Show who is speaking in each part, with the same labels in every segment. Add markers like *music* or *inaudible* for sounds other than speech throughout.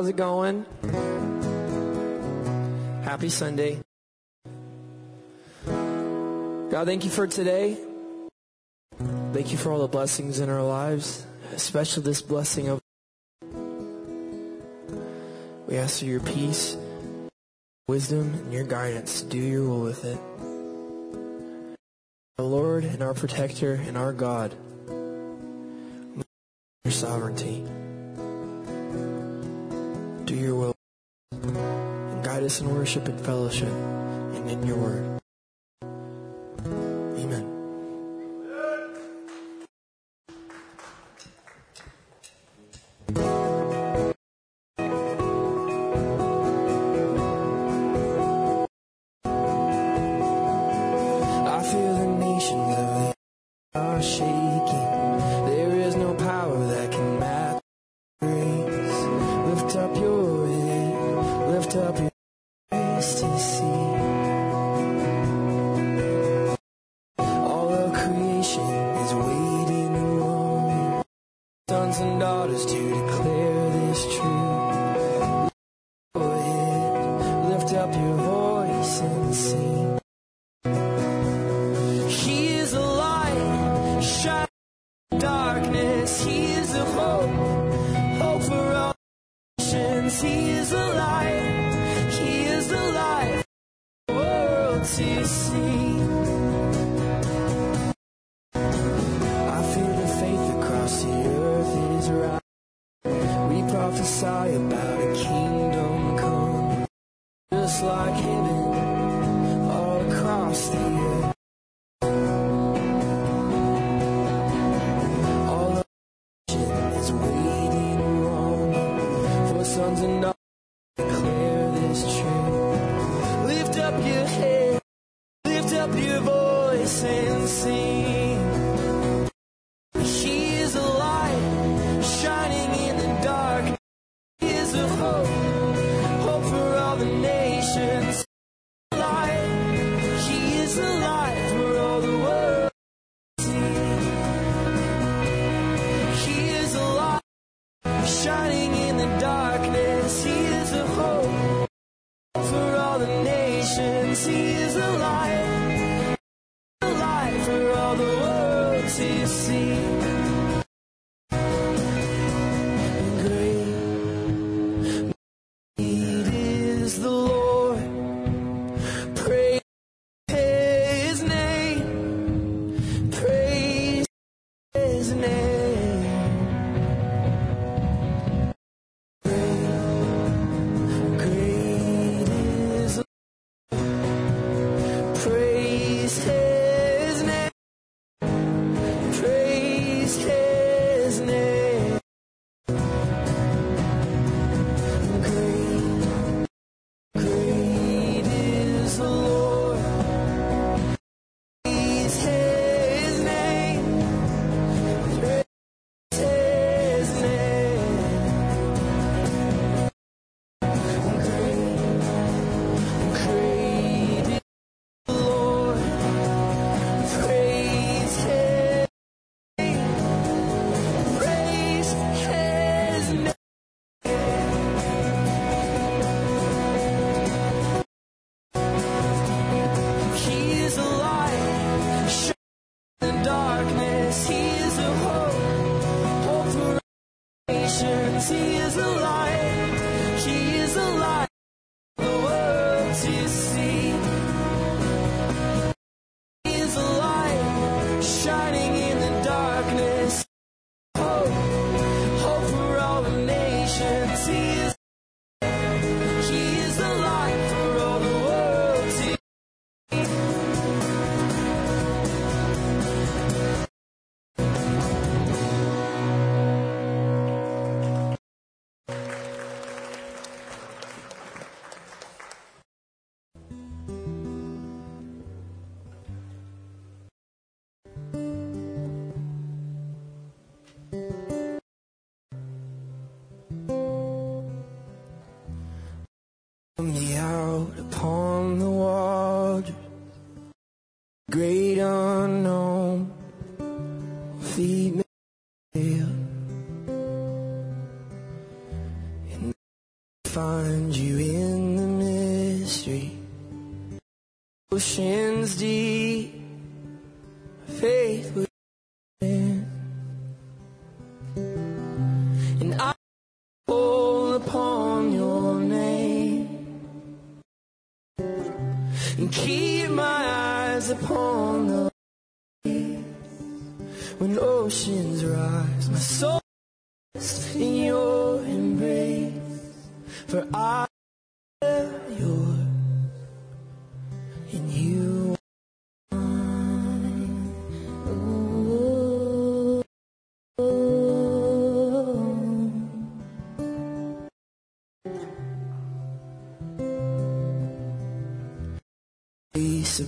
Speaker 1: How's it going? Happy Sunday. God, thank you for today. Thank you for all the blessings in our lives, especially this blessing of. We ask for your peace, wisdom, and your guidance. Do your will with it. Our Lord and our protector and our God, your sovereignty. And in worship and fellowship and in your word.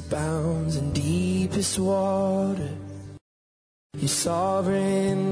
Speaker 1: abounds in deepest water. You're sovereign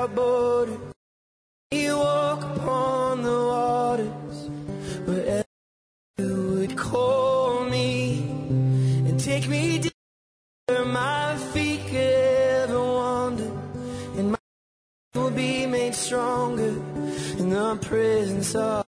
Speaker 1: outboarded. You walk upon the waters wherever you would call me and take me down where my feet could ever wander, and my will be made stronger in the presence of.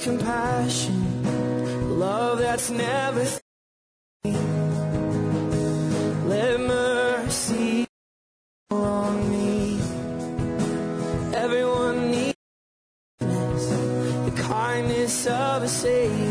Speaker 1: compassion, love that's never seen. Let mercy on me. Everyone needs the kindness of a Savior.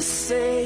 Speaker 2: Save.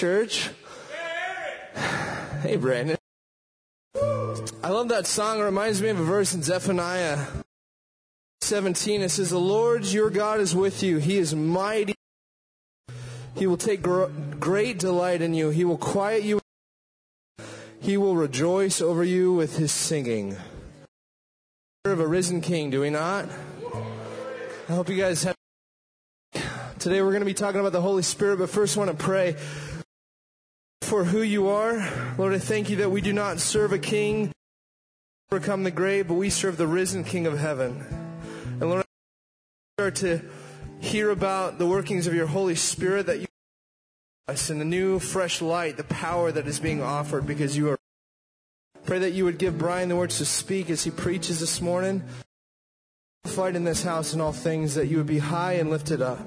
Speaker 2: Church. Hey, Brandon. I love that song. It reminds me of a verse in Zephaniah 17. It says, The Lord your God is with you. He is mighty. He will take gr- great delight in you. He will quiet you. He will rejoice over you with his singing. Of a risen king, do we not? I hope you guys have. Today we're going to be talking about the Holy Spirit, but first I want to pray for who you are. Lord, I thank you that we do not serve a king overcome the grave, but we serve the risen King of heaven. And Lord, I start to hear about the workings of your Holy Spirit that you us in the new fresh light, the power that is being offered because you are pray that you would give Brian the words to speak as he preaches this morning. Fight in this house in all things that you would be high and lifted up.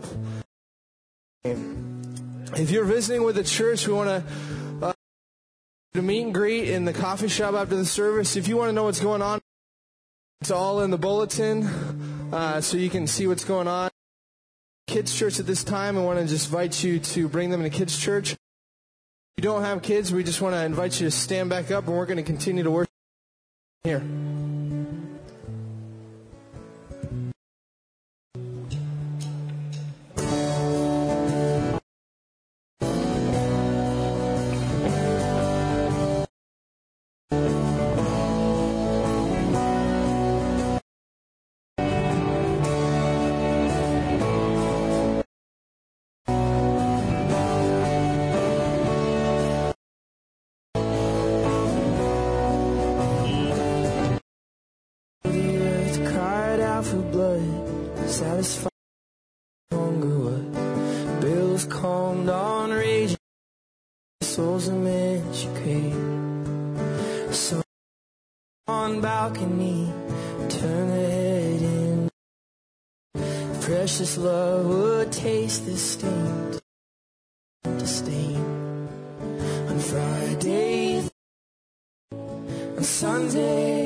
Speaker 2: If you're visiting with the church, we want to uh, to meet and greet in the coffee shop after the service. If you want to know what's going on, it's all in the bulletin, uh, so you can see what's going on. Kids church at this time, I want to just invite you to bring them to kids church. If you don't have kids, we just want to invite you to stand back up, and we're going to continue to worship here.
Speaker 1: blood, satisfy hunger. What bills calmed on raging, souls are mentricate. So on balcony, turn the head in. Precious love would taste this stain, disdain. On Friday, on Sunday.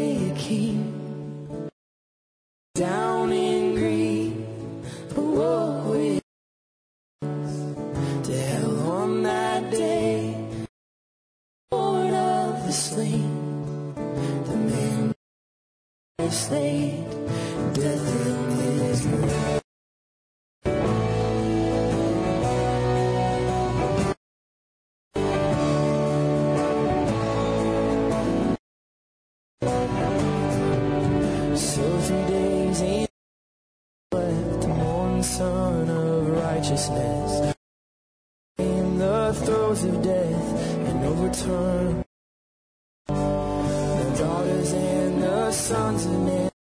Speaker 1: daughters and the sons of men.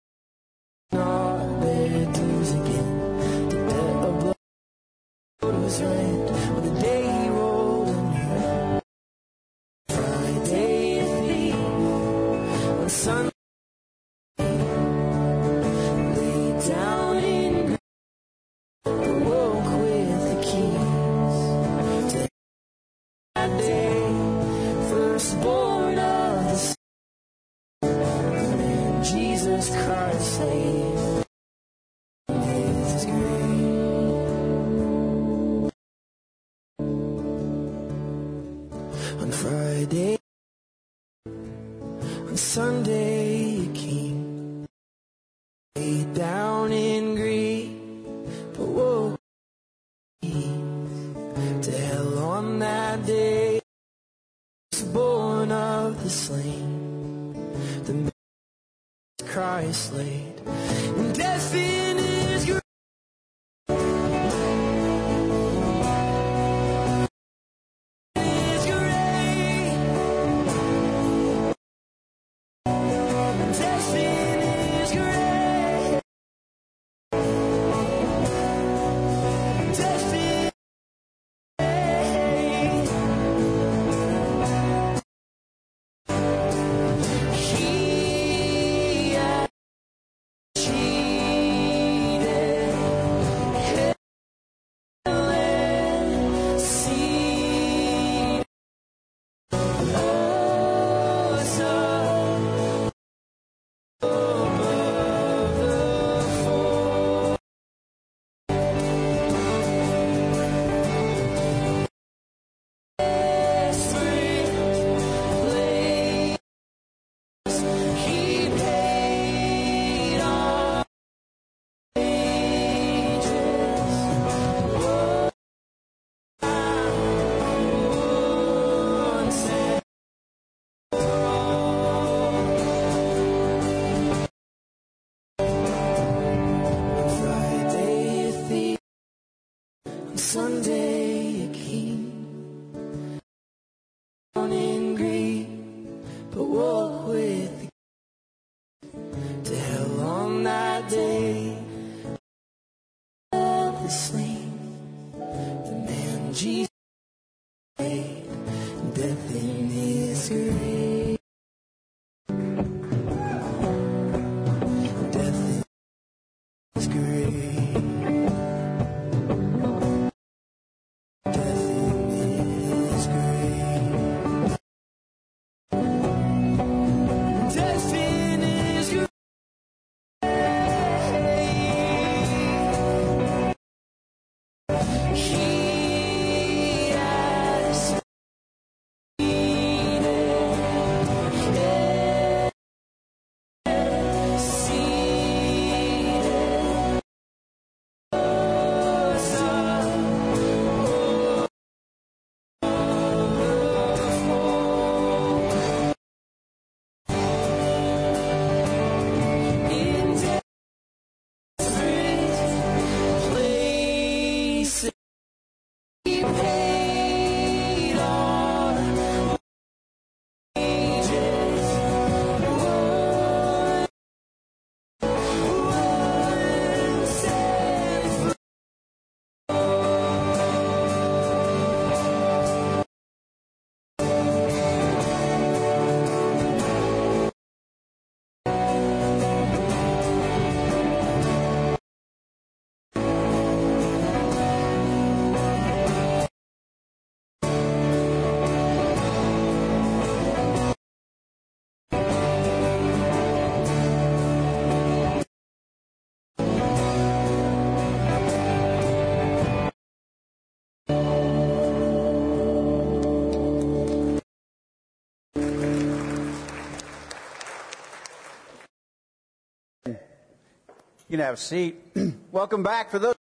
Speaker 3: Can have a seat. *clears throat* Welcome back. For those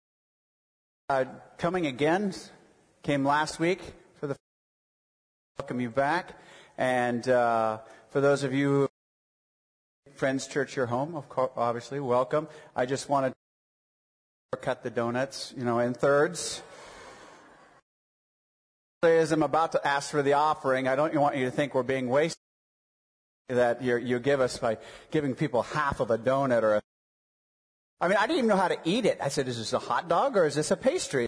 Speaker 3: uh, coming again, came last week for the welcome you back. And uh, for those of you, Friends Church, your home, of course, obviously, welcome. I just wanted to cut the donuts, you know, in thirds. As I'm about to ask for the offering, I don't want you to think we're being wasted. That you give us by giving people half of a donut or a I mean, I didn't even know how to eat it. I said, is this a hot dog or is this a pastry?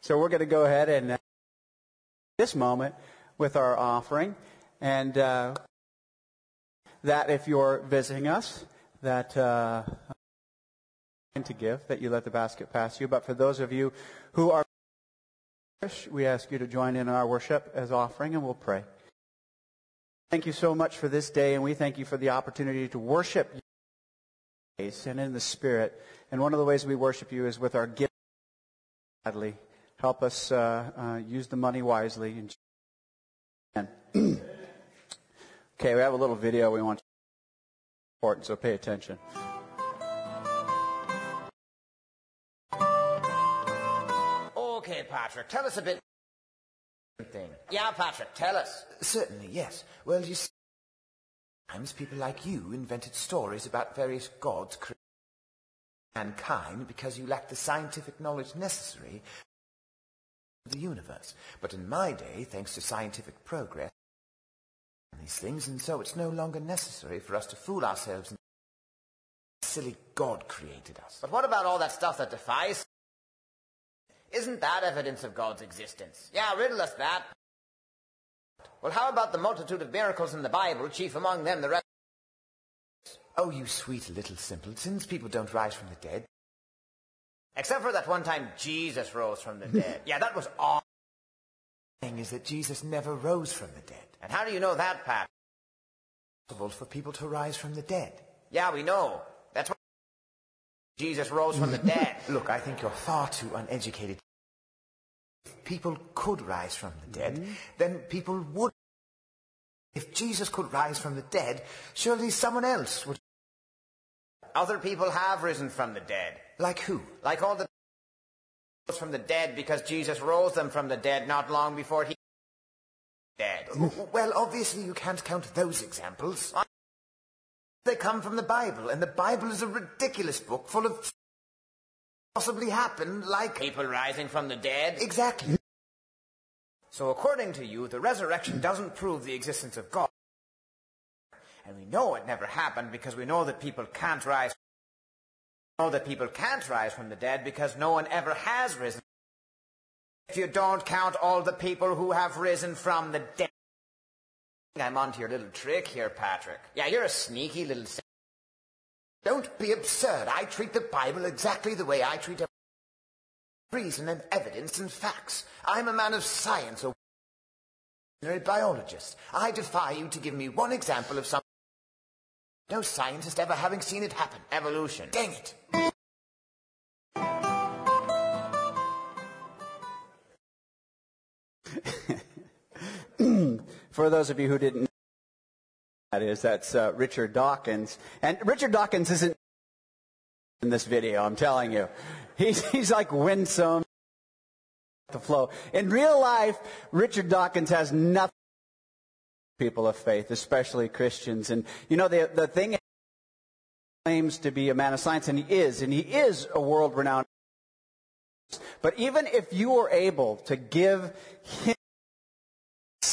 Speaker 3: So we're going to go ahead and uh, this moment with our offering, and uh, that if you're visiting us, that uh, to give, that you let the basket pass you. But for those of you who are, we ask you to join in our worship as offering, and we'll pray. Thank you so much for this day, and we thank you for the opportunity to worship you and in the Spirit. And one of the ways we worship you is with our gift. Help us uh, uh, use the money wisely. And *clears throat* okay, we have a little video we want to important, so pay attention.
Speaker 4: Okay, Patrick, tell us a bit thing. Yeah, Patrick, tell us.
Speaker 5: Certainly, yes. Well, you see, sometimes people like you invented stories about various gods creating mankind because you lacked the scientific knowledge necessary for the universe. But in my day, thanks to scientific progress, these things, and so it's no longer necessary for us to fool ourselves and silly God created us.
Speaker 4: But what about all that stuff that defies isn't that evidence of God's existence? Yeah, riddle us that. Well, how about the multitude of miracles in the Bible, chief among them the rest?
Speaker 5: Oh, you sweet little simpletons. People don't rise from the dead.
Speaker 4: Except for that one time Jesus rose from the dead. *laughs* yeah, that was all.
Speaker 5: The thing is that Jesus never rose from the dead.
Speaker 4: And how do you know that, Pat?
Speaker 5: It's possible for people to rise from the dead.
Speaker 4: Yeah, we know. Jesus rose from the dead.
Speaker 5: Look, I think you're far too uneducated if people could rise from the dead, mm-hmm. then people would. If Jesus could rise from the dead, surely someone else would.
Speaker 4: Other people have risen from the dead.
Speaker 5: Like who?
Speaker 4: Like all the from the dead because Jesus rose them from the dead not long before he dead.
Speaker 5: Well, obviously you can't count those examples. They come from the Bible, and the Bible is a ridiculous book full of possibly happened like
Speaker 4: people rising from the dead?
Speaker 5: Exactly.
Speaker 4: So according to you, the resurrection doesn't prove the existence of God. And we know it never happened because we know that people can't rise. We know that people can't rise from the dead because no one ever has risen. If you don't count all the people who have risen from the dead. I'm onto your little trick here, Patrick. Yeah, you're a sneaky little
Speaker 5: don't be absurd. I treat the Bible exactly the way I treat reason and evidence and facts. I'm a man of science, a biologist. I defy you to give me one example of something no scientist ever having seen it happen.
Speaker 4: Evolution.
Speaker 5: Dang it. *laughs*
Speaker 3: For those of you who didn't know that is, that's uh, Richard Dawkins. And Richard Dawkins isn't in this video, I'm telling you. He's, he's like winsome, the flow. In real life, Richard Dawkins has nothing people of faith, especially Christians. And you know, the, the thing claims to be a man of science, and he is, and he is a world renowned. But even if you were able to give him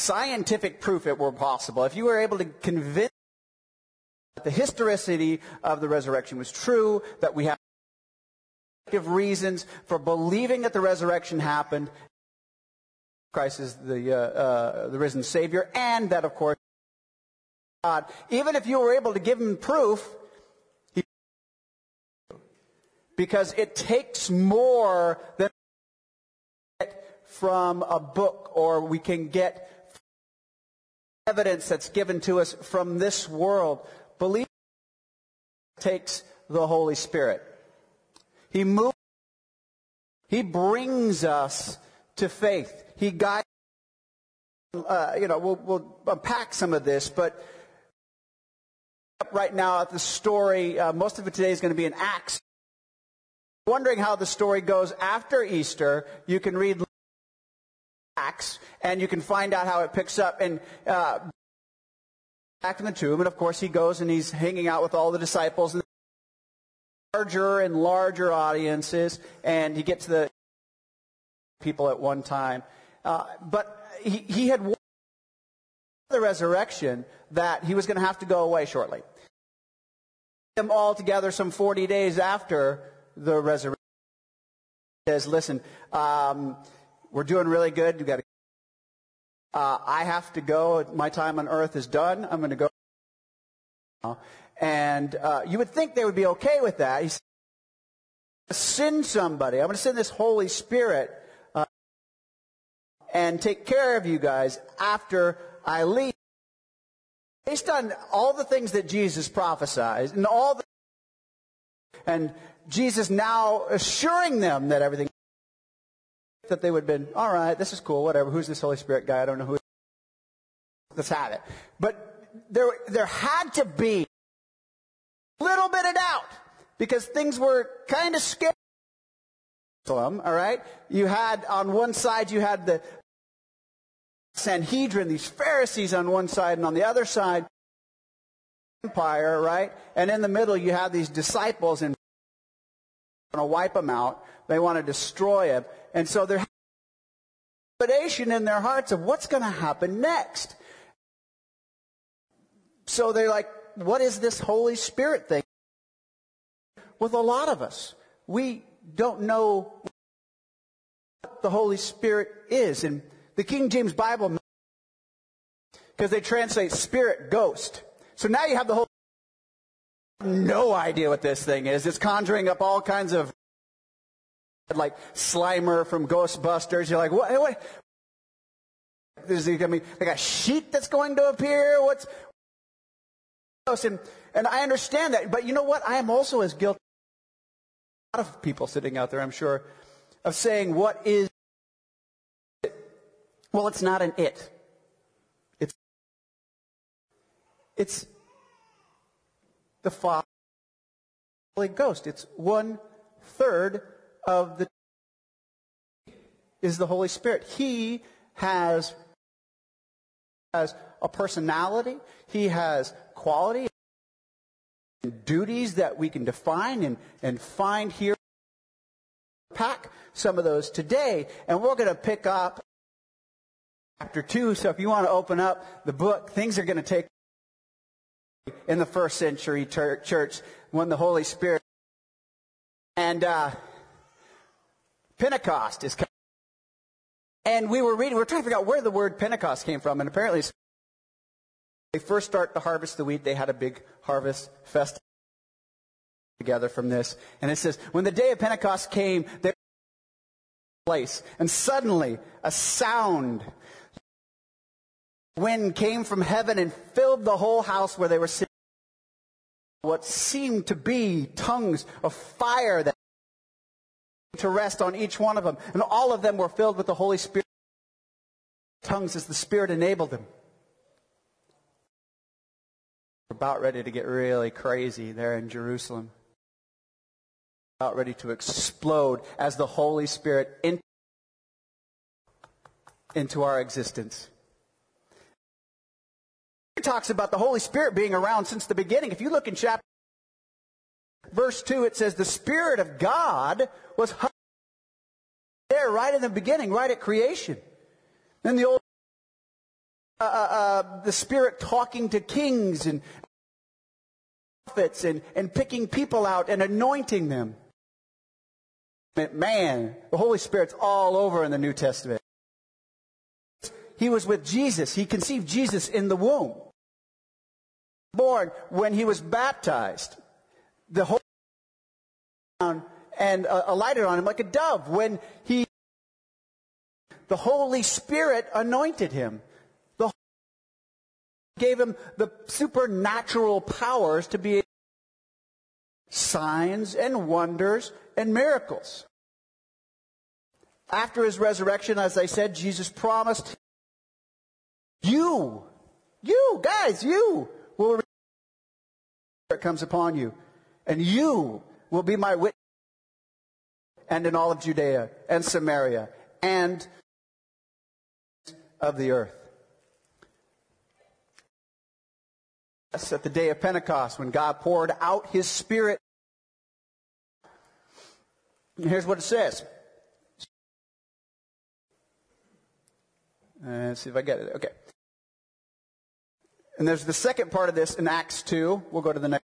Speaker 3: scientific proof it were possible, if you were able to convince that the historicity of the resurrection was true, that we have reasons for believing that the resurrection happened, Christ is the, uh, uh, the risen Savior, and that, of course, God, even if you were able to give him proof, he, because it takes more than from a book or we can get evidence that's given to us from this world. Believe takes the Holy Spirit. He moves, He brings us to faith. He guides, uh, you know, we'll, we'll unpack some of this, but right now at the story. Uh, most of it today is going to be in Acts. Wondering how the story goes after Easter, you can read Acts and you can find out how it picks up. And uh, back in the tomb, and of course he goes and he's hanging out with all the disciples and larger and larger audiences, and he gets the people at one time. Uh, but he, he had warned the resurrection that he was going to have to go away shortly. Them all together some 40 days after the resurrection. He says, listen, um, we're doing really good. You got to. Uh, I have to go. My time on earth is done. I'm going to go. And uh, you would think they would be okay with that. He's send somebody. I'm going to send this Holy Spirit uh, and take care of you guys after I leave. Based on all the things that Jesus prophesied and all the and Jesus now assuring them that everything that they would have been all right. This is cool. Whatever. Who's this Holy Spirit guy? I don't know who. Let's have it. But there there had to be a little bit of doubt because things were kind of scary. All right. You had on one side you had the Sanhedrin, these Pharisees on one side, and on the other side, empire, right? And in the middle, you have these disciples, and going to wipe them out. They want to destroy them, and so there's trepidation in their hearts of what's going to happen next. So they're like, "What is this Holy Spirit thing?" With a lot of us, we don't know what the Holy Spirit is, and the King James Bible, because they translate spirit, ghost. So now you have the whole, no idea what this thing is. It's conjuring up all kinds of, like Slimer from Ghostbusters. You're like, what? what? Is he, I mean, like a sheet that's going to appear? What's, and, and I understand that, but you know what? I am also as guilty. A lot of people sitting out there, I'm sure, of saying, what is It? well, it's not an it. It's, it's the Father, Holy Ghost. It's one third of the is the Holy Spirit. He has has a personality. He has quality and duties that we can define and, and find here. Pack some of those today, and we're going to pick up chapter 2. So if you want to open up the book, things are going to take in the first century church when the Holy Spirit and uh, Pentecost is coming. And we were reading, we were trying to figure out where the word Pentecost came from, and apparently they first start to harvest the wheat. They had a big harvest festival together from this. And it says, when the day of Pentecost came, they place, and suddenly a sound wind came from heaven and filled the whole house where they were sitting. What seemed to be tongues of fire that to rest on each one of them. And all of them were filled with the Holy Spirit. Tongues as the Spirit enabled them. About ready to get really crazy there in Jerusalem. About ready to explode as the Holy Spirit into our existence It talks about the Holy Spirit being around since the beginning. If you look in chapter verse 2, it says the Spirit of God was there right in the beginning, right at creation. Then the old uh, uh, uh, the Spirit talking to kings and prophets and, and picking people out and anointing them. Man, the Holy Spirit's all over in the New Testament. He was with Jesus. He conceived Jesus in the womb born, when he was baptized, the Holy and uh, alighted on him like a dove. When he, the Holy Spirit anointed him. The Holy gave him the supernatural powers to be signs and wonders and miracles. After his resurrection, as I said, Jesus promised you, you guys, you will comes upon you, and you will be my witness and in all of Judea and Samaria and of the earth. At the day of Pentecost when God poured out his spirit. And here's what it says. Uh, let's see if I get it. Okay. And there's the second part of this in Acts 2. We'll go to the next.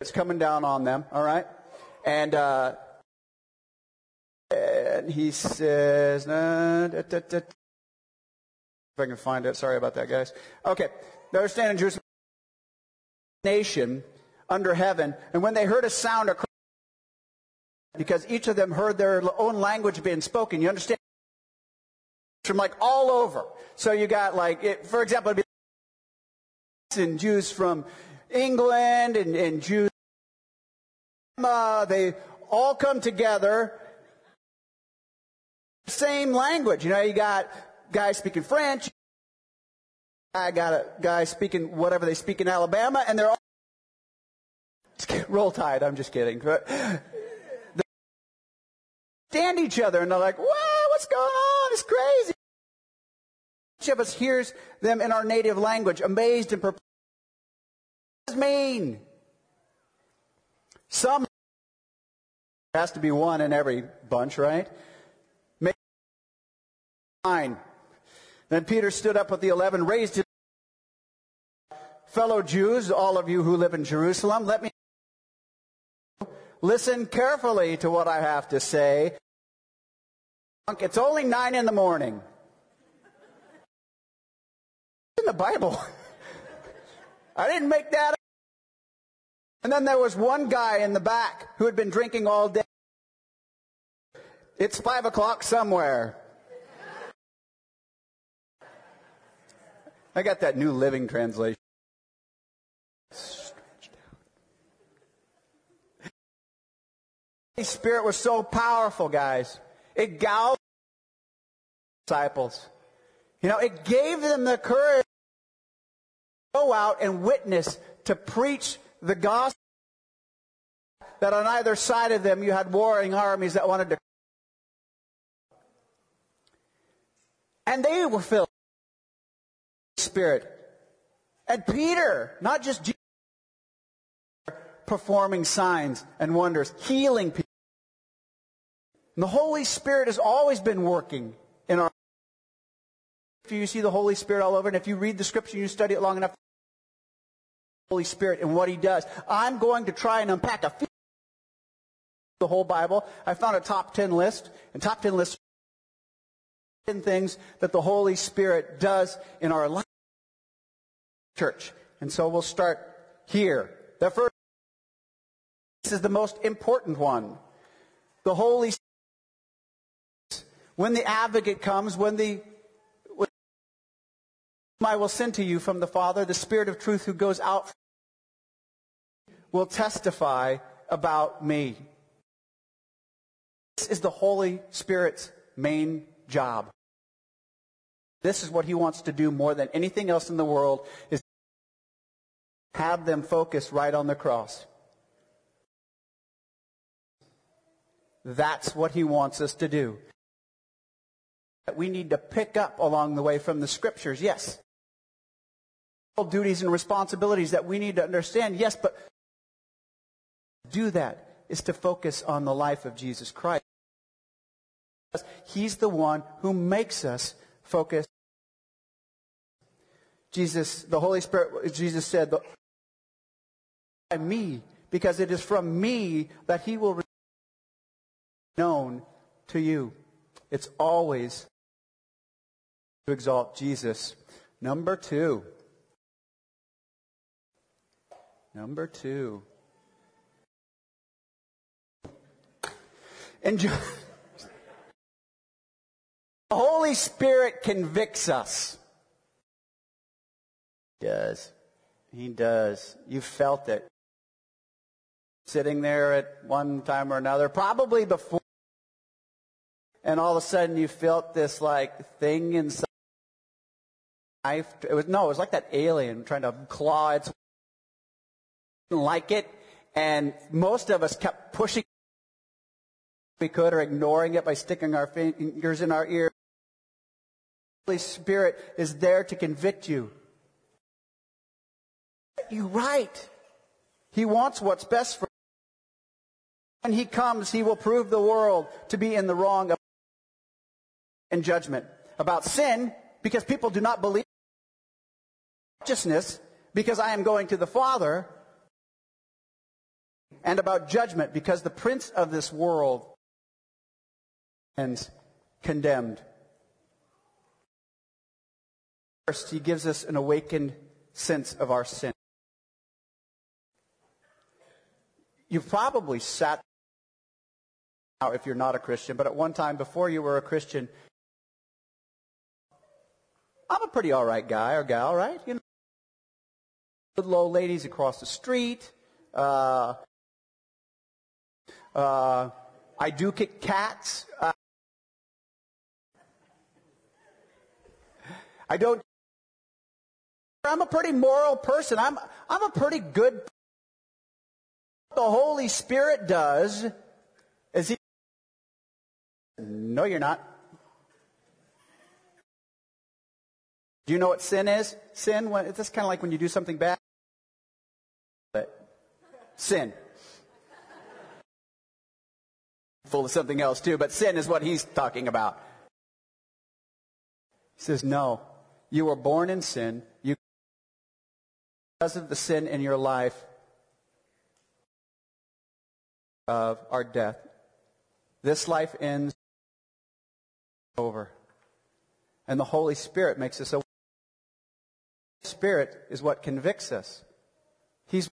Speaker 3: It's coming down on them, all right? And, uh, and he says, uh, da, da, da, if I can find it. Sorry about that, guys. Okay. They were standing in Jerusalem, nation under heaven, and when they heard a sound across, because each of them heard their own language being spoken, you understand? From like all over. So you got like, it, for example, it'd be and Jews from England and, and Jews, uh, they all come together same language. You know, you got guys speaking French. I got a guy speaking whatever they speak in Alabama, and they're all roll tide. I'm just kidding. But they stand each other, and they're like, "Wow, what's going on? It's crazy." Each of us hears them in our native language, amazed and perplexed. Mean? Some has to be one in every bunch, right? Nine. Then Peter stood up with the eleven, raised his fellow Jews, all of you who live in Jerusalem, let me listen carefully to what I have to say. It's only nine in the morning. in the Bible. *laughs* I didn't make that. And then there was one guy in the back who had been drinking all day. It's five o'clock somewhere. I got that New Living Translation. The Spirit was so powerful, guys. It gouged disciples. You know, it gave them the courage to go out and witness, to preach the gospel. That on either side of them you had warring armies that wanted to. And they were filled. With the Holy Spirit. And Peter, not just Jesus, performing signs and wonders, healing people. And the Holy Spirit has always been working in our If you see the Holy Spirit all over, and if you read the scripture and you study it long enough, Holy Spirit and what He does. I'm going to try and unpack a few the whole Bible. I found a top ten list, and top ten list ten things that the Holy Spirit does in our life church. And so we'll start here. The first this is the most important one. The Holy Spirit. When the advocate comes, when the I will send to you from the Father, the Spirit of truth who goes out will testify about me. This is the Holy Spirit's main job. This is what he wants to do more than anything else in the world is have them focus right on the cross. That's what he wants us to do. We need to pick up along the way from the scriptures, yes. Duties and responsibilities that we need to understand, yes, but do that is to focus on the life of Jesus Christ. He's the one who makes us focus. Jesus, the Holy Spirit, Jesus said, by me, because it is from me that he will be known to you. It's always to exalt Jesus. Number two. Number two. And the Holy Spirit convicts us. He does. He does. You felt it sitting there at one time or another, probably before, and all of a sudden you felt this like thing inside. It was no, it was like that alien trying to claw its didn't like it, and most of us kept pushing we could or ignoring it by sticking our fingers in our ear. The Holy Spirit is there to convict you. You're right. He wants what's best for you. when he comes, he will prove the world to be in the wrong and judgment about sin because people do not believe righteousness because I am going to the Father and about judgment because the prince of this world and condemned. First, he gives us an awakened sense of our sin. You've probably sat now if you're not a Christian, but at one time before you were a Christian, I'm a pretty all right guy or gal, right? You know, good low ladies across the street. Uh, uh, I do kick cats. Uh, I don't. I'm a pretty moral person. I'm I'm a pretty good. Person. What the Holy Spirit does is he no, you're not. Do you know what sin is? Sin, when, it's just kind of like when you do something bad. But Sin. Full of something else too, but sin is what he's talking about. He says, no, you were born in sin. You, because of the sin in your life of our death, this life ends over. And the Holy Spirit makes us aware. The Spirit is what convicts us. He's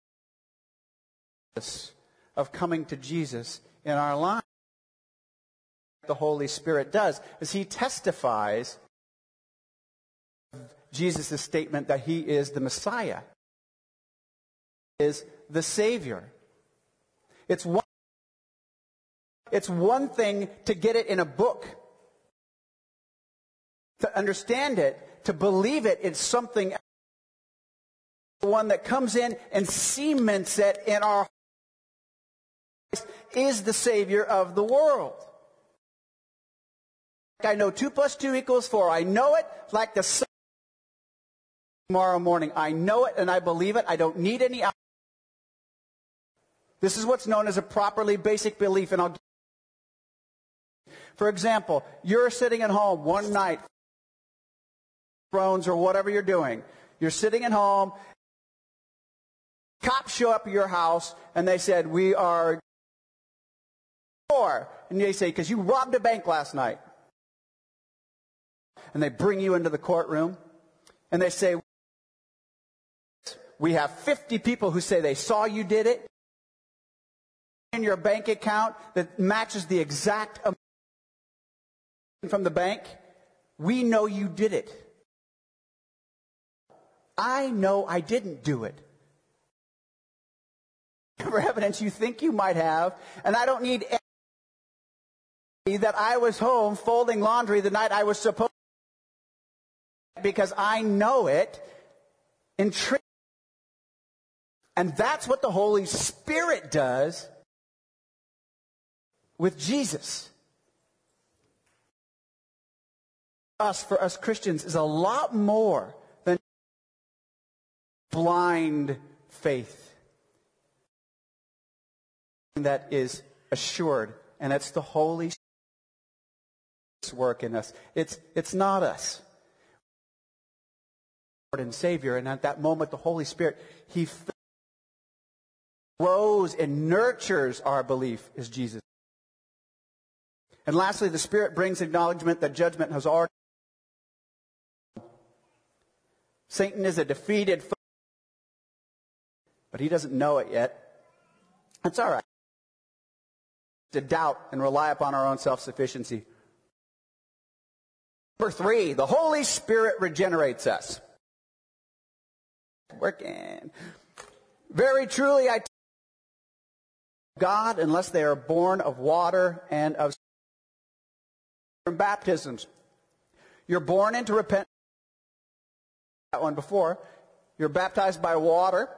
Speaker 3: us of coming to Jesus in our lives. The Holy Spirit does is He testifies Jesus' statement that He is the Messiah, is the Savior. It's one, it's one thing to get it in a book to understand it, to believe it, it's something one that comes in and cements it in our hearts is the Savior of the world. I know two plus two equals four. I know it like the sun tomorrow morning. I know it and I believe it. I don't need any. This is what's known as a properly basic belief, and I'll. For example, you're sitting at home one night, thrones or whatever you're doing. You're sitting at home. Cops show up at your house and they said, we are poor. And they say, because you robbed a bank last night. And they bring you into the courtroom and they say, we have 50 people who say they saw you did it in your bank account that matches the exact amount from the bank. We know you did it. I know I didn't do it. For evidence you think you might have, and I don't need that I was home folding laundry the night I was supposed because I know it. And that's what the Holy Spirit does with Jesus. Us, for us Christians, is a lot more than blind faith that is assured, and it's the Holy Spirit's work in us. It's, it's not us. Lord and Savior, and at that moment, the Holy Spirit, He grows and nurtures our belief is Jesus. And lastly, the Spirit brings acknowledgement that judgment has already. Satan is a defeated foe but he doesn't know it yet. That's all right. To doubt and rely upon our own self sufficiency. Number three, the Holy Spirit regenerates us. Working. Very truly, I God unless they are born of water and of baptisms. You're born into repentance. That one before. You're baptized by water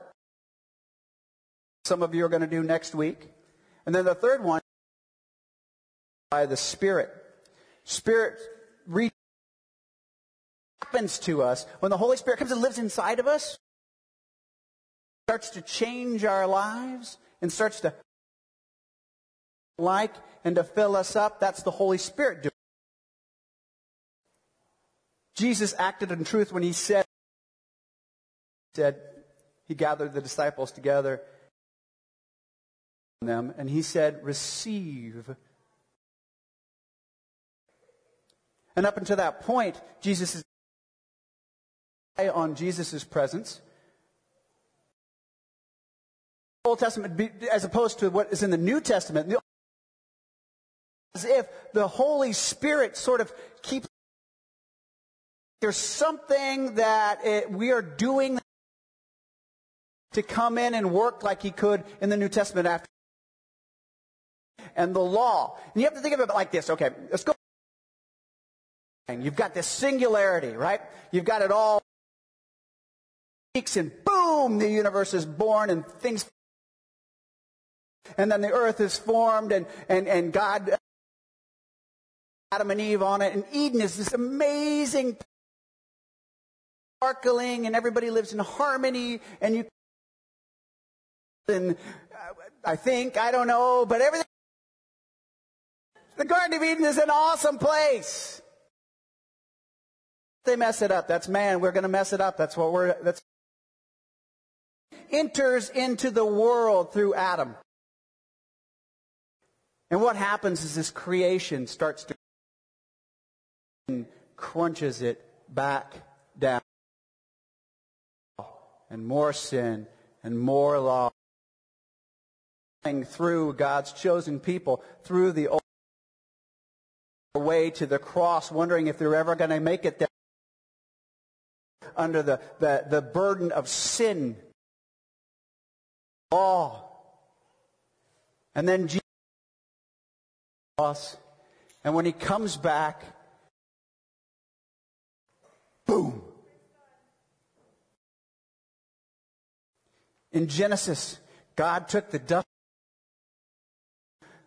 Speaker 3: some of you are going to do next week. And then the third one, by the Spirit. Spirit happens to us when the Holy Spirit comes and lives inside of us, starts to change our lives, and starts to like and to fill us up. That's the Holy Spirit doing. Jesus acted in truth when he said, said he gathered the disciples together them and he said, receive. And up until that point, Jesus is on Jesus' presence. Old Testament, as opposed to what is in the New Testament, as if the Holy Spirit sort of keeps. There's something that it, we are doing to come in and work like He could in the New Testament after. And the law. And you have to think of it like this. Okay, let's go. You've got this singularity, right? You've got it all. And boom, the universe is born and things. And then the earth is formed and, and, and God Adam and Eve on it. And Eden is this amazing, sparkling, and everybody lives in harmony. And you, and I think, I don't know, but everything. The Garden of Eden is an awesome place. They mess it up. That's man. We're going to mess it up. That's what we're, that's, enters into the world through Adam. And what happens is this creation starts to and crunches it back down. And more sin and more law. Through God's chosen people, through the old way to the cross, wondering if they're ever going to make it there under the, the, the burden of sin, law. And then Jesus, and when he comes back, Boom. In Genesis, God took the dust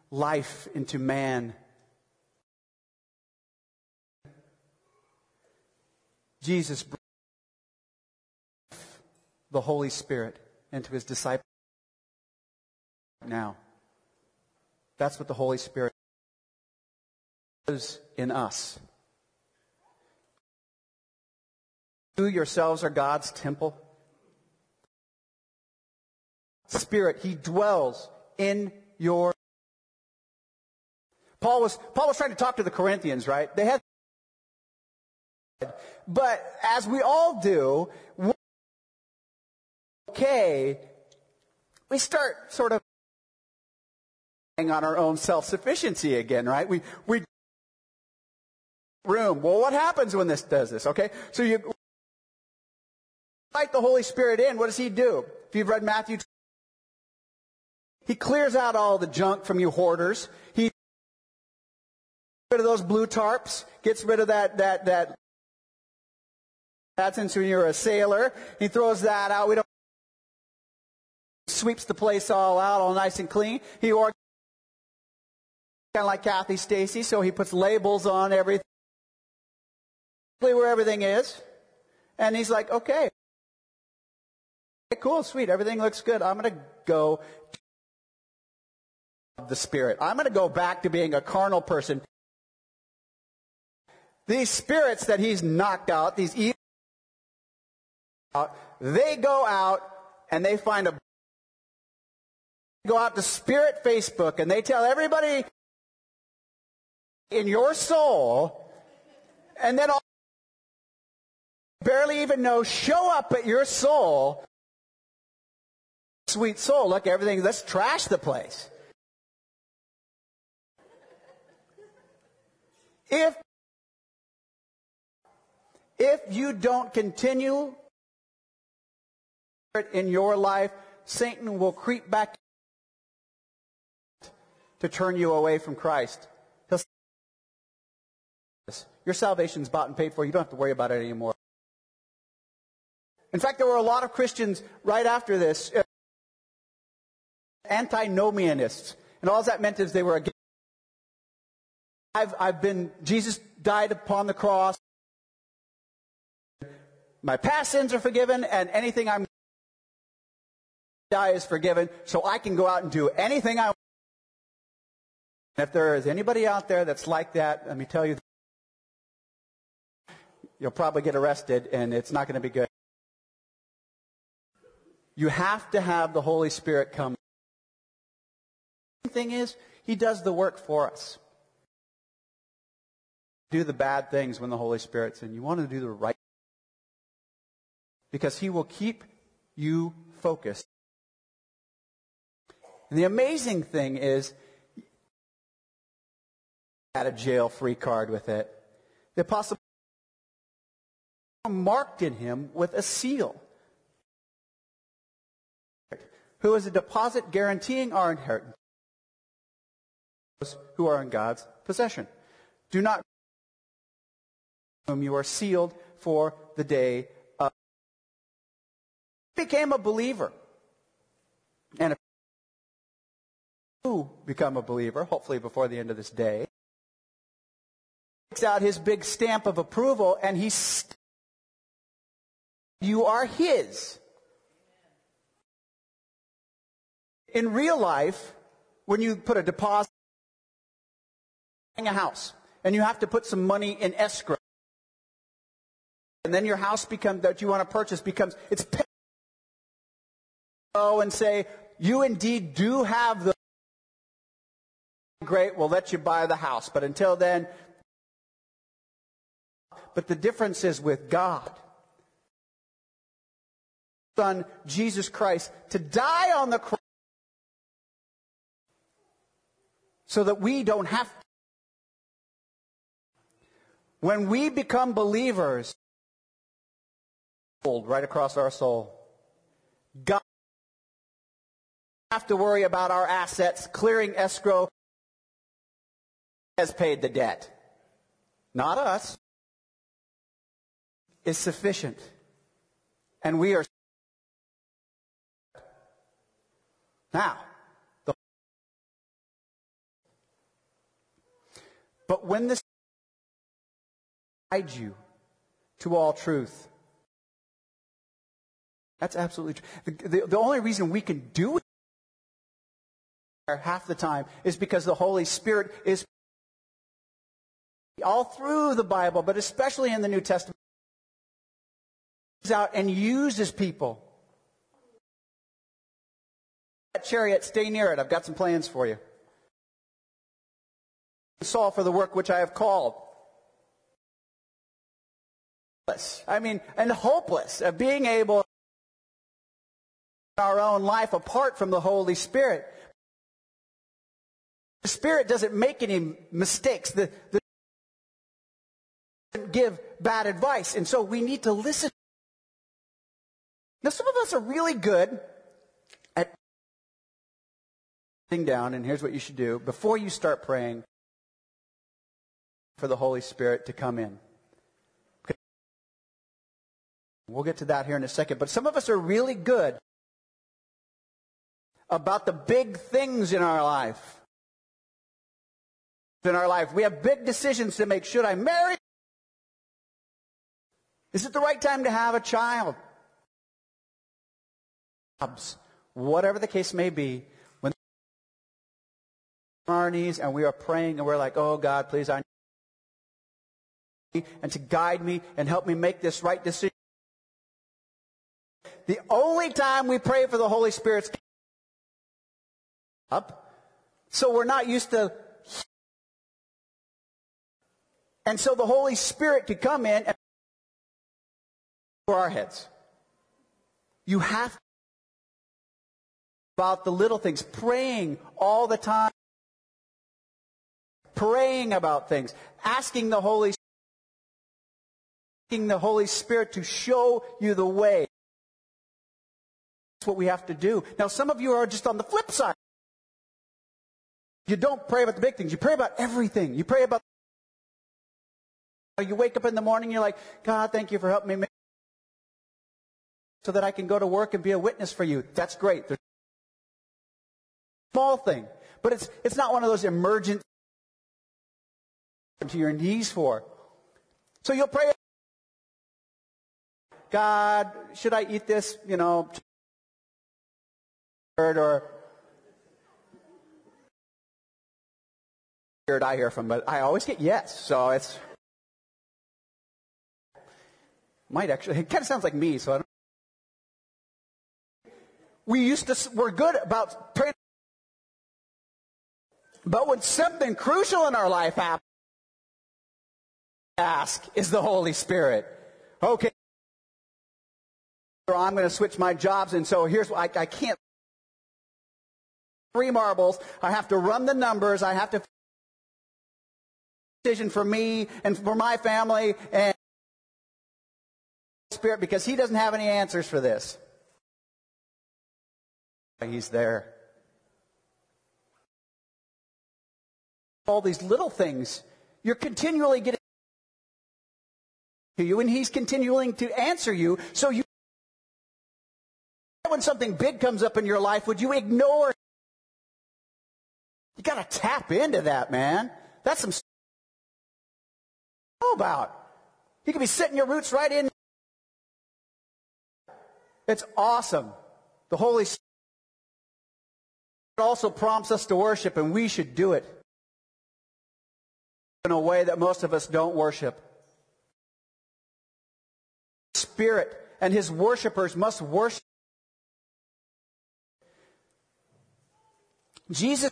Speaker 3: life into man. Jesus brought the Holy Spirit into his disciples. Now, that's what the Holy Spirit is in us. You yourselves are God's temple. Spirit, He dwells in your. Paul was, Paul was trying to talk to the Corinthians, right? They had. But as we all do, okay, we start sort of on our own self-sufficiency again, right? We, we room. Well, what happens when this does this? Okay, so you invite the Holy Spirit in, what does He do? If you've read Matthew, He clears out all the junk from you hoarders. He gets rid of those blue tarps, gets rid of that, that, that, that's since when you're a sailor. He throws that out. We don't, sweeps the place all out, all nice and clean. He organizes kind of like Kathy Stacy, so he puts labels on everything, where everything is. And he's like, okay, cool, sweet, everything looks good. I'm going to go the spirit. I'm going to go back to being a carnal person. These spirits that he's knocked out, these evil, they go out and they find a go out to Spirit Facebook and they tell everybody in your soul, and then all barely even know show up at your soul sweet soul. Look, everything, let's trash the place. If, if you don't continue in your life, Satan will creep back to turn you away from Christ. He'll your salvation's bought and paid for. You don't have to worry about it anymore. In fact, there were a lot of Christians right after this. Uh, antinomianists. And all that meant is they were against. I've, I've been, Jesus died upon the cross. My past sins are forgiven, and anything I'm die is forgiven, so I can go out and do anything I want. If there is anybody out there that's like that, let me tell you, you'll probably get arrested, and it's not going to be good. You have to have the Holy Spirit come. The thing is, He does the work for us. Do the bad things when the Holy Spirit's in. You want to do the right because He will keep you focused. And the amazing thing is, had a jail free card with it. The apostle marked in him with a seal who is a deposit guaranteeing our inheritance those who are in God's possession. Do not whom you are sealed for the day of became a believer. And if you become a believer, hopefully before the end of this day, takes out his big stamp of approval and he's you are his. In real life, when you put a deposit in a house and you have to put some money in escrow, and then your house becomes that you want to purchase becomes it's. Oh, and say you indeed do have the great. We'll let you buy the house, but until then. But the difference is with God. Son Jesus Christ to die on the cross so that we don't have to. When we become believers, right across our soul. God have to worry about our assets, clearing escrow has paid the debt. Not us. Is sufficient. And we are now the But when this guide you to all truth, that's absolutely true. The, the, the, only reason we can do it half the time is because the Holy Spirit is all through the Bible, but especially in the New Testament, out and uses people. That chariot, stay near it. I've got some plans for you. Saul for the work which I have called. I mean, and hopeless of being able our own life apart from the Holy Spirit. The Spirit doesn't make any mistakes. The, the give bad advice. And so we need to listen. Now, some of us are really good at down, and here's what you should do before you start praying for the Holy Spirit to come in. We'll get to that here in a second. But some of us are really good about the big things in our life. In our life, we have big decisions to make. Should I marry? Is it the right time to have a child? Jobs, Whatever the case may be, when on our knees and we are praying and we're like, oh God, please, I and to guide me and help me make this right decision. The only time we pray for the Holy Spirit's up. So we're not used to. And so the Holy Spirit could come in and for our heads. You have to about the little things, praying all the time, praying about things, asking the Holy the Holy Spirit to show you the way. That's what we have to do. Now, some of you are just on the flip side. You don't pray about the big things. You pray about everything. You pray about. You wake up in the morning, you're like, God, thank you for helping me so that I can go to work and be a witness for you. That's great. There's Small thing. But it's, it's not one of those emergent to your knees for. So you'll pray, God, should I eat this, you know, or I hear from, but I always get yes. So it's might actually it kind of sounds like me. So I don't. We used to we're good about praying, but when something crucial in our life happens, ask is the Holy Spirit. Okay, I'm going to switch my jobs, and so here's what I, I can't three marbles. I have to run the numbers. I have to decision for me and for my family and spirit because he doesn't have any answers for this. He's there. All these little things, you're continually getting to you and he's continuing to answer you. So you when something big comes up in your life, would you ignore you got to tap into that, man. That's some know about. You could be sitting your roots right in. It's awesome. The Holy Spirit also prompts us to worship, and we should do it in a way that most of us don't worship. Spirit and his worshipers must worship. Jesus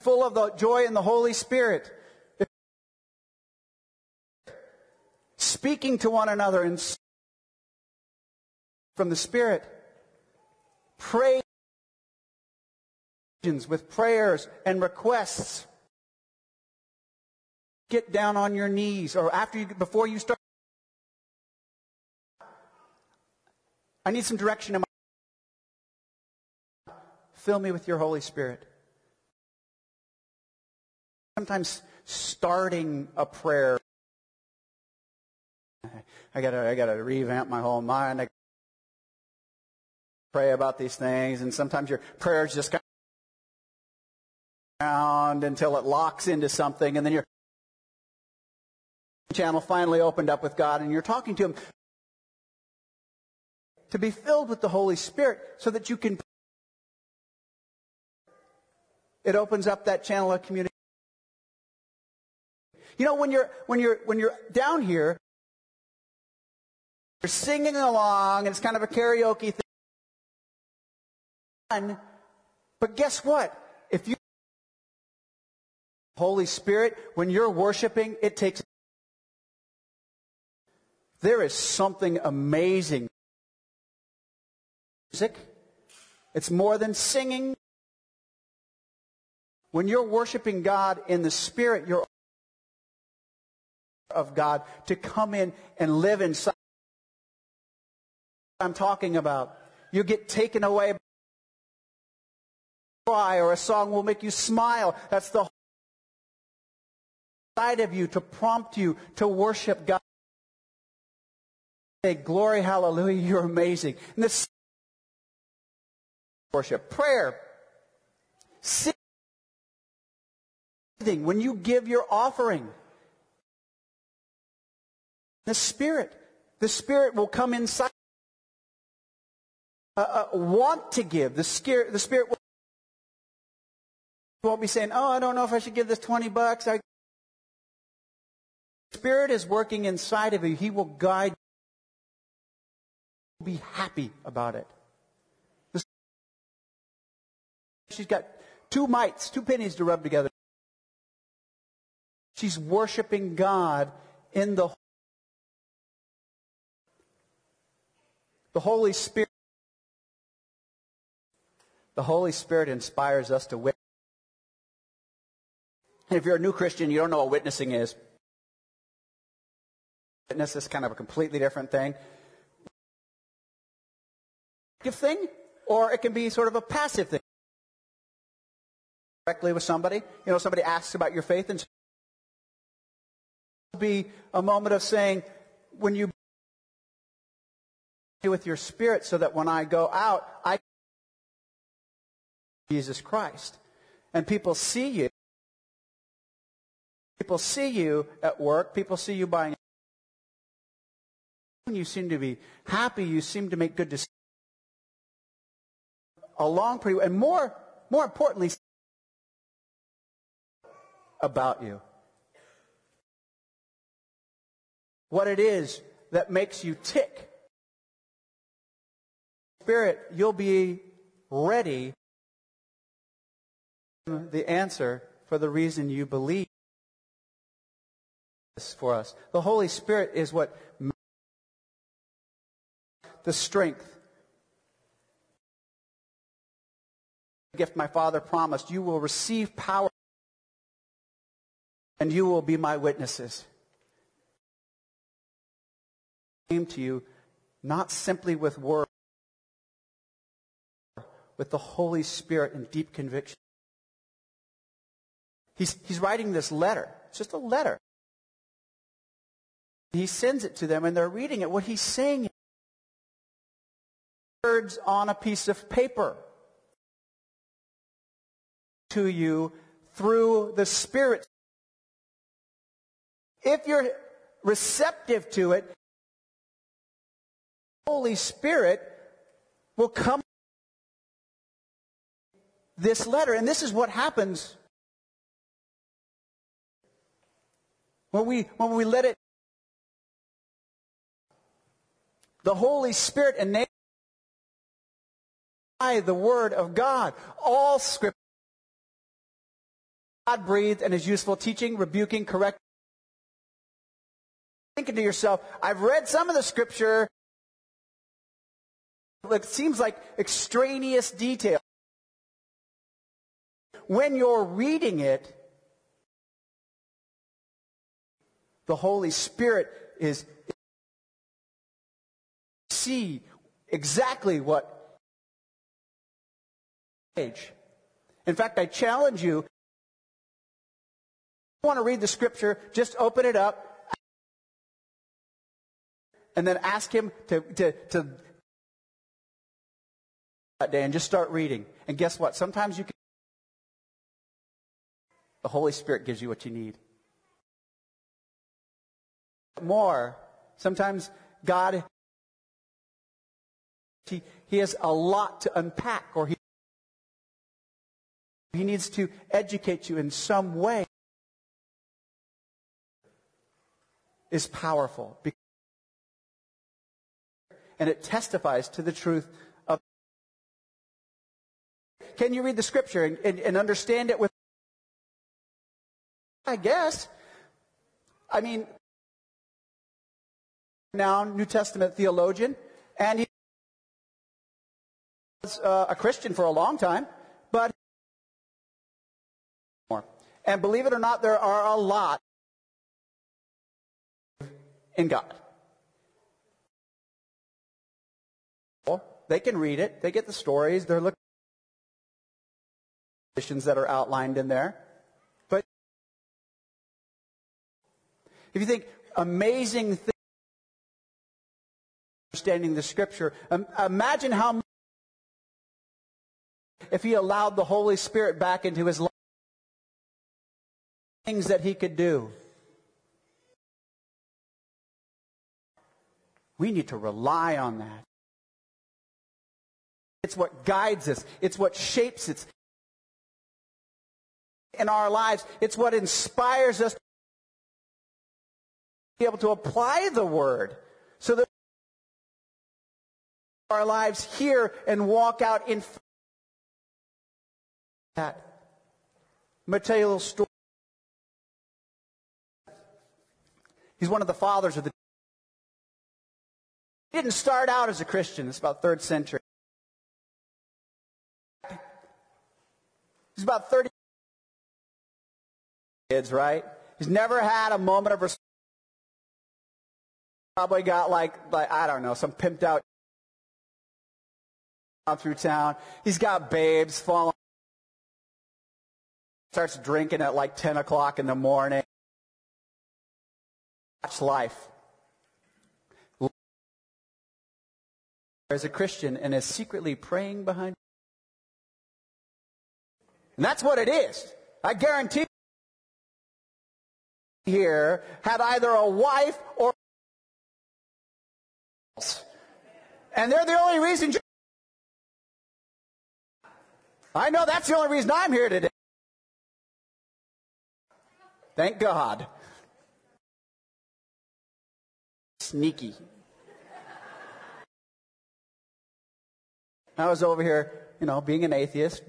Speaker 3: full of the joy and the Holy Spirit. Speaking to one another and from the Spirit. Pray with prayers and requests. Get down on your knees or after you, before you start. I need some direction in my Fill me with your Holy Spirit. Sometimes starting a prayer, I gotta, I gotta revamp my whole mind. I pray about these things, and sometimes your prayers just kind of around until it locks into something, and then your channel finally opened up with God, and you're talking to Him to be filled with the Holy Spirit so that you can. It opens up that channel of communication. You know, when you're, when you're, when you're down here, you're singing along, and it's kind of a karaoke thing. But guess what? If you Holy Spirit, when you're worshiping, it takes there is something amazing. Music. It's more than singing. When you're worshiping God in the Spirit, you're of God to come in and live inside. I'm talking about. You get taken away by a cry or a song will make you smile. That's the side of you to prompt you to worship God. Say, glory, hallelujah, you're amazing. And this worship, prayer, sing, when you give your offering. The Spirit. The Spirit will come inside. Uh, uh, want to give. The Spirit, the Spirit will, won't be saying, oh, I don't know if I should give this 20 bucks. I... The Spirit is working inside of you. He will guide you. Be happy about it. She's got two mites, two pennies to rub together. She's worshiping God in the The Holy Spirit the Holy Spirit inspires us to witness. And if you're a new Christian, you don't know what witnessing is. Witness is kind of a completely different thing. Active thing, or it can be sort of a passive thing. Directly with somebody, you know, somebody asks about your faith, and be a moment of saying, when you with your spirit so that when I go out, I Jesus Christ. And people see you. People see you at work. People see you buying. You seem to be happy. You seem to make good decisions. Along pretty, and more, more importantly, about you. What it is that makes you tick. Spirit, you'll be ready the answer for the reason you believe this for us. The Holy Spirit is what the strength. Gift my Father promised, you will receive power and you will be my witnesses. Came to you not simply with words, with the Holy Spirit and deep conviction. He's, he's writing this letter. It's just a letter. He sends it to them and they're reading it. What he's saying words on a piece of paper to you through the Spirit. If you're receptive to it, Holy Spirit will come this letter. And this is what happens when we, when we let it. The Holy Spirit enables by the Word of God. All Scripture, God breathed and is useful teaching, rebuking, correcting. Thinking to yourself, I've read some of the Scripture. It seems like extraneous detail. When you're reading it, the Holy Spirit is see exactly what page. In fact, I challenge you. you want to read the scripture, just open it up and then ask him to, to, to that day and just start reading. And guess what? Sometimes you can the Holy Spirit gives you what you need. More. Sometimes God he, he has a lot to unpack or he he needs to educate you in some way. Is powerful. And it testifies to the truth. Can you read the scripture and, and, and understand it with. I guess. I mean, now New Testament theologian, and he was uh, a Christian for a long time, but and believe it or not, there are a lot in God. They can read it. They get the stories. They're looking at that are outlined in there. But if you think amazing things, understanding the scripture, imagine how if he allowed the Holy Spirit back into his life things that he could do. We need to rely on that. It's what guides us. It's what shapes us in our lives. It's what inspires us to be able to apply the word so that our lives here and walk out in that. I'm going to tell you a little story. He's one of the fathers of the. He didn't start out as a Christian. It's about third century. He's about 30 kids, right? He's never had a moment of responsibility. Probably got like, like I don't know, some pimped out through town. He's got babes falling. Starts drinking at like 10 o'clock in the morning Watch life as a Christian and is secretly praying behind And that's what it is. I guarantee here had either a wife or and they're the only reason I know that's the only reason I'm here today. Thank God. Sneaky. I was over here, you know, being an atheist.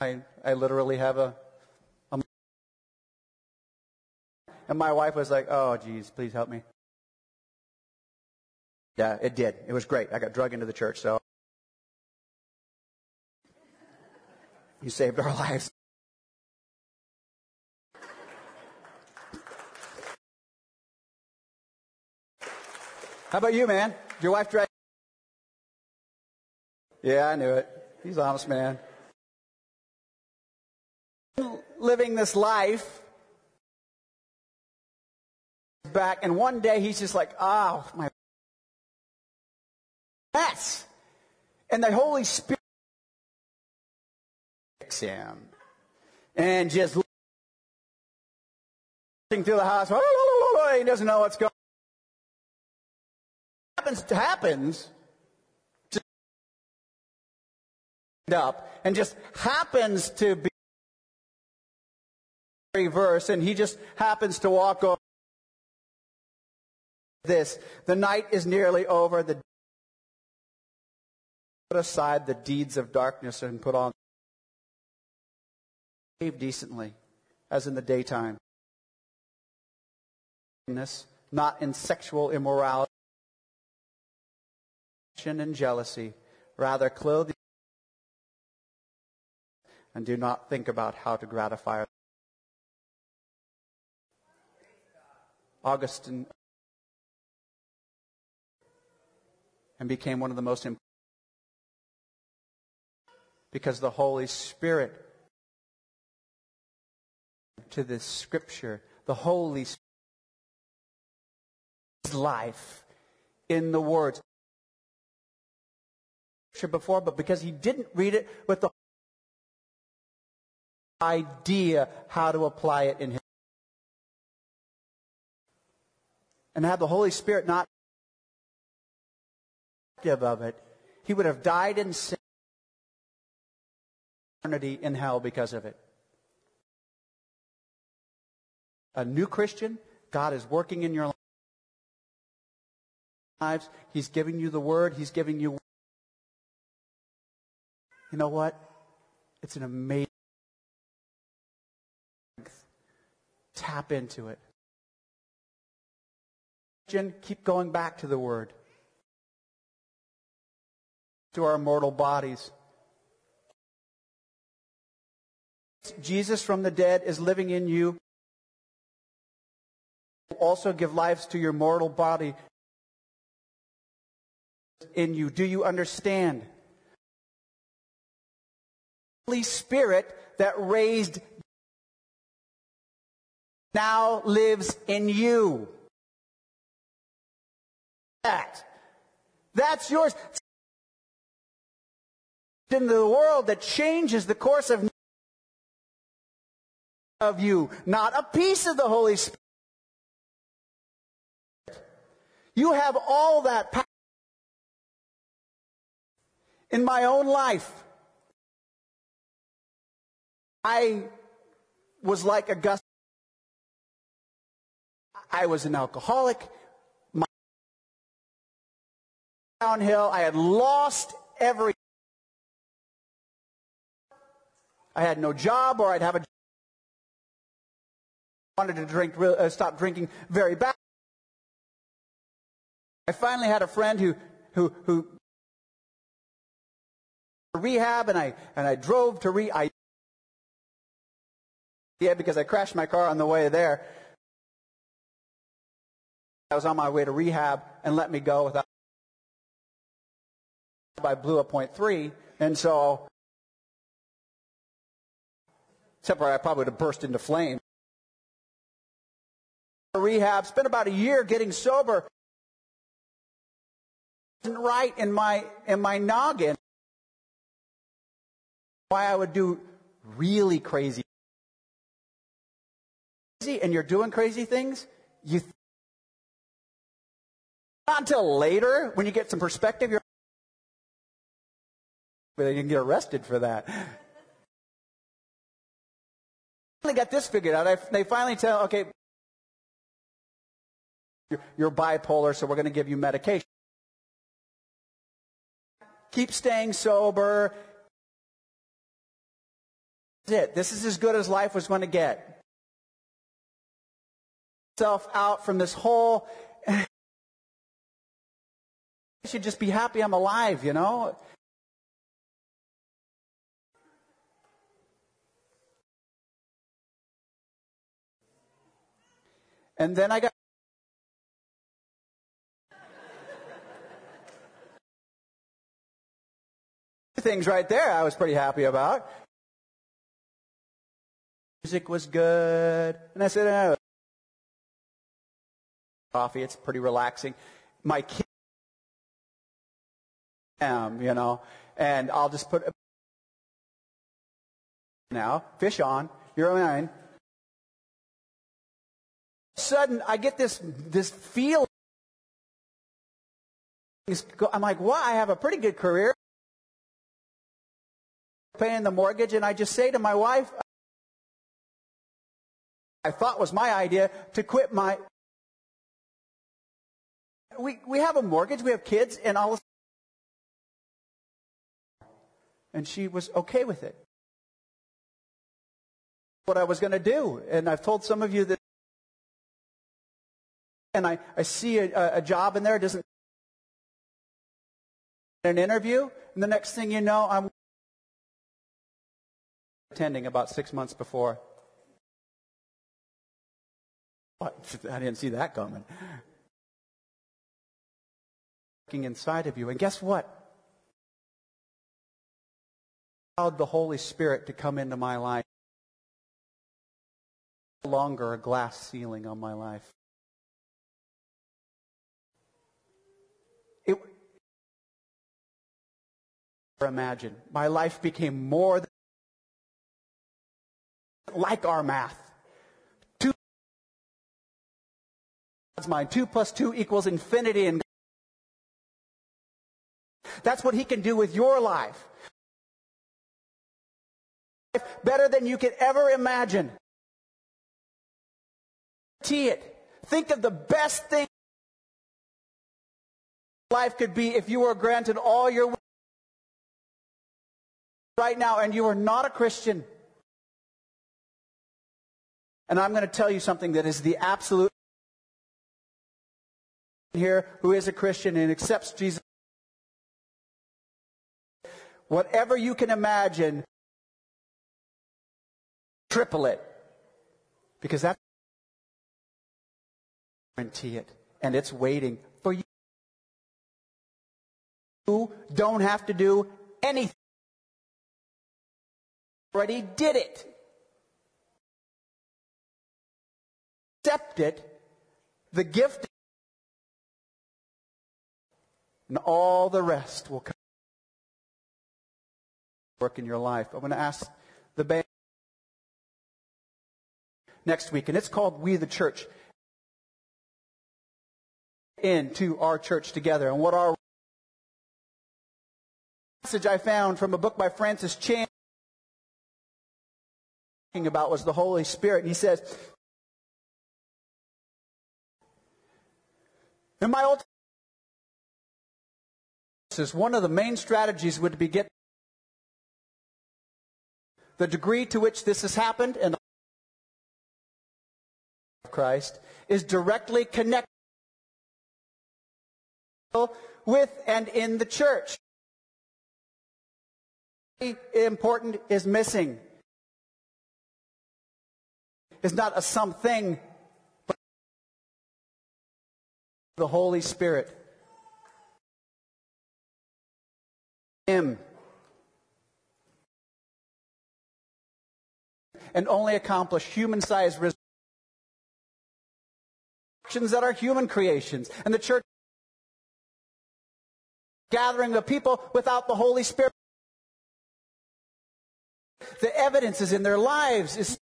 Speaker 3: I, I literally have a, a. And my wife was like, oh, geez, please help me. Yeah, it did. It was great. I got drug into the church, so. You saved our *laughs* lives. How about you, man? Did your wife drag? Yeah, I knew it. He's honest man. Living this life back, and one day he's just like, oh, my mess. And the Holy Spirit fix him. And just through the house, he doesn't know what's going on. happens happens up and just happens to be verse and he just happens to walk over this. The night is nearly over. The put aside the deeds of darkness and put on behave decently as in the daytime. Not in sexual immorality and jealousy. Rather, clothe and do not think about how to gratify Augustine and became one of the most important because the Holy Spirit to this scripture, the Holy Spirit life in the words. Before, but because he didn't read it with the idea how to apply it in his and had the Holy Spirit not of it, he would have died in sin eternity in hell because of it. A new Christian, God is working in your lives. He's giving you the word. He's giving you you know what? It's an amazing tap into it. Keep going back to the Word. To our mortal bodies. Jesus from the dead is living in you. Also give lives to your mortal body in you. Do you understand? Holy Spirit that raised now lives in you. That. That's yours. In the world that changes the course of of you, not a piece of the Holy Spirit. You have all that power in my own life. I was like Augustine. I was an alcoholic. My downhill. I had lost every. I had no job, or I'd have a. Wanted to drink, uh, stop drinking very bad. I finally had a friend who, who, who rehab, and I and I drove to re. I yeah, because I crashed my car on the way there. I was on my way to rehab and let me go without. I blew a point three, and so except for I probably would have burst into flames. Rehab, spent about a year getting sober. Wasn't Right in my in my noggin. why I would do really crazy. And you're doing crazy things, you th- not until later when you get some perspective, you're but you can get arrested for that. Finally got this figured out. I, they finally tell, okay, you're, you're bipolar, so we're going to give you medication. Keep staying sober. This is it. This is as good as life was going to get. Self out from this whole. *sighs* I should just be happy I'm alive, you know? And then I got things right there I was pretty happy about. Music was good. And I said, oh, coffee, it's pretty relaxing. My kid, um, you know, and I'll just put now, fish on, you're mine sudden I get this this feeling. I'm like, well, I have a pretty good career, paying the mortgage, and I just say to my wife, I thought was my idea to quit my. We we have a mortgage, we have kids, and all. Of And she was okay with it. What I was going to do, and I've told some of you that and I, I see a, a job in there, doesn't an interview, and the next thing you know, I'm attending about six months before. *laughs* I didn't see that coming. Looking inside of you, and guess what? Allowed the Holy Spirit to come into my life. No longer a glass ceiling on my life. Imagine. My life became more than like our math. Two God's mind. Two plus two equals infinity and that's what he can do with your life. Better than you could ever imagine. Guarantee it. Think of the best thing life could be if you were granted all your right now and you are not a Christian. And I'm going to tell you something that is the absolute here who is a Christian and accepts Jesus. Whatever you can imagine, triple it. Because that's guarantee it. And it's waiting for you. You don't have to do anything. Already did it. Accept it, the gift, and all the rest will come. Work in your life. I'm going to ask the band next week, and it's called We the Church. Into our church together, and what our passage I found from a book by Francis Chan about was the Holy Spirit. And he says, in my old says one of the main strategies would be get the degree to which this has happened and of Christ is directly connected with and in the church important is missing. It's not a something, but the Holy Spirit. Him. And only accomplish human sized actions that are human creations. And the church gathering of people without the Holy Spirit. the evidence is in their lives is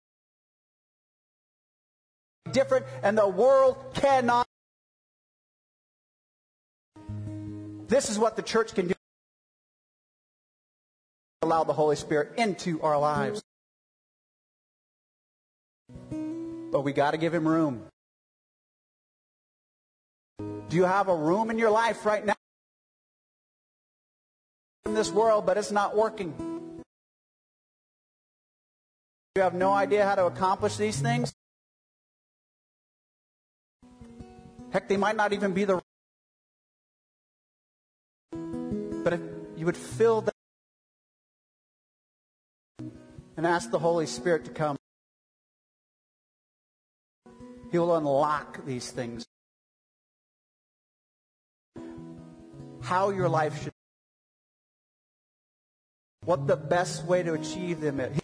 Speaker 3: different, and the world cannot. This is what the church can do. Allow the Holy Spirit into our lives. But we got to give him room. Do you have a room in your life right now? In this world, but it's not working. You have no idea how to accomplish these things? Heck, they might not even be the. But if you would fill that and ask the Holy Spirit to come, He will unlock these things. How your life should. What the best way to achieve them is.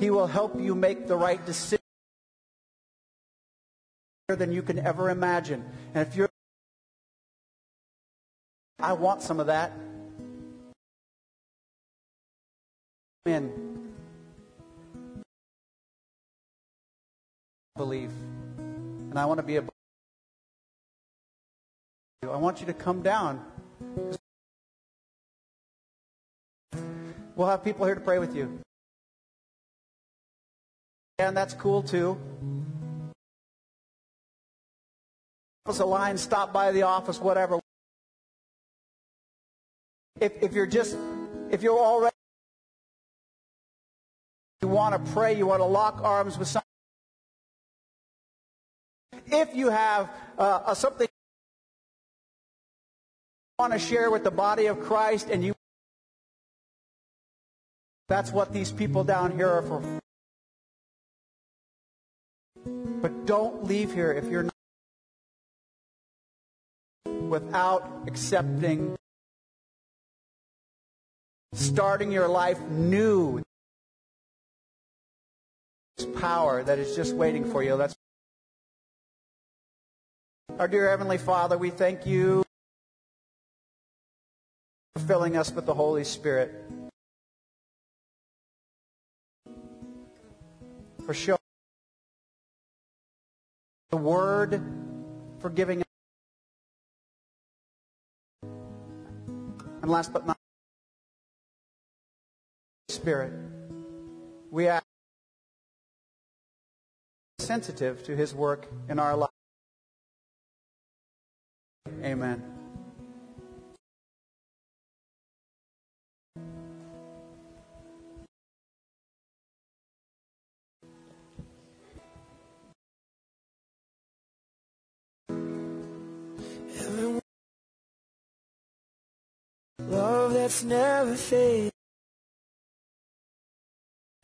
Speaker 3: He will help you make the right decision than you can ever imagine. And if you're I want some of that. In belief. And I want to be a I want you to come down. We'll have people here to pray with you. And that's cool too. Office a line, stop by the office, whatever. If, if you're just, if you're already, you want to pray, you want to lock arms with someone. If you have uh, something you want to share with the body of Christ and you that's what these people down here are for. But don't leave here if you're not without accepting starting your life new. Power that is just waiting for you. That's our dear Heavenly Father, we thank you for filling us with the Holy Spirit. For showing the Word, for giving And last but not least, Spirit, we are sensitive to His work in our life. Amen.
Speaker 1: That's never fades,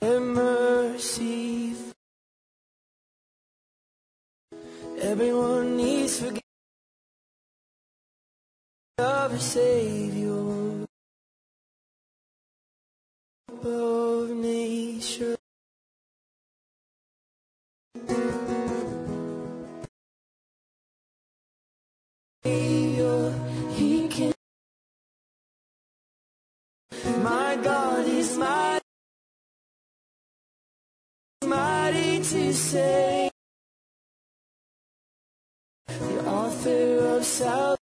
Speaker 1: and mercy. Everyone needs forgiveness of a Savior of nature. Save. The author of salvation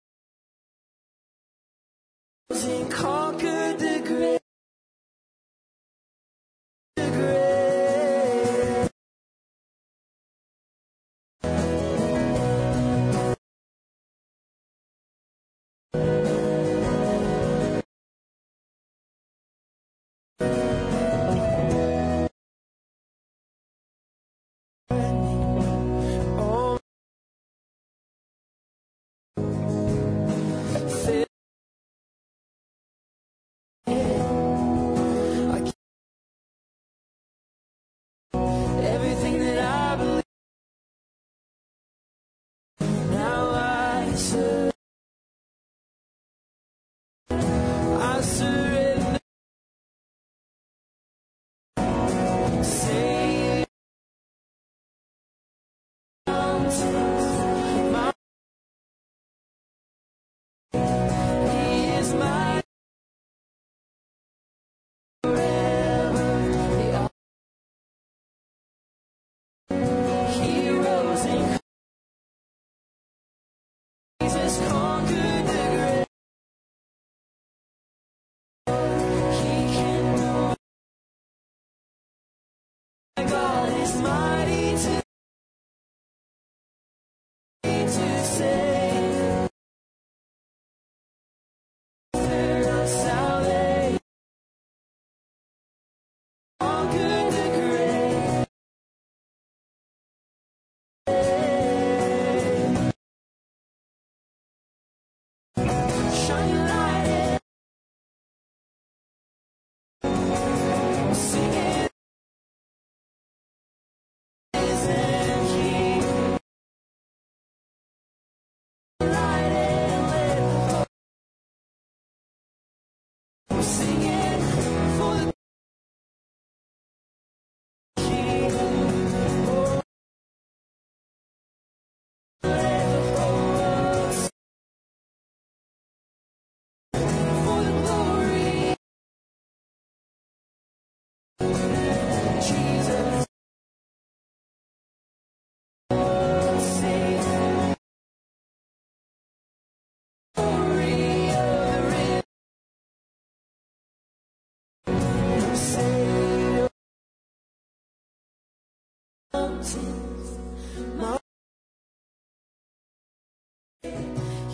Speaker 1: Mountains,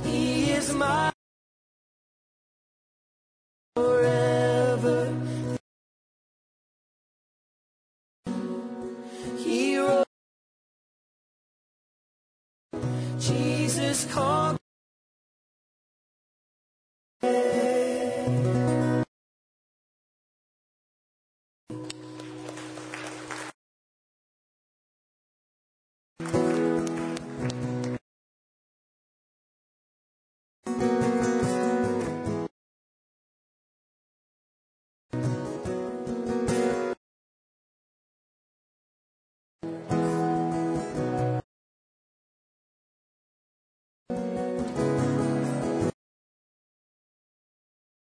Speaker 1: He is my forever. Hero. Jesus conquered.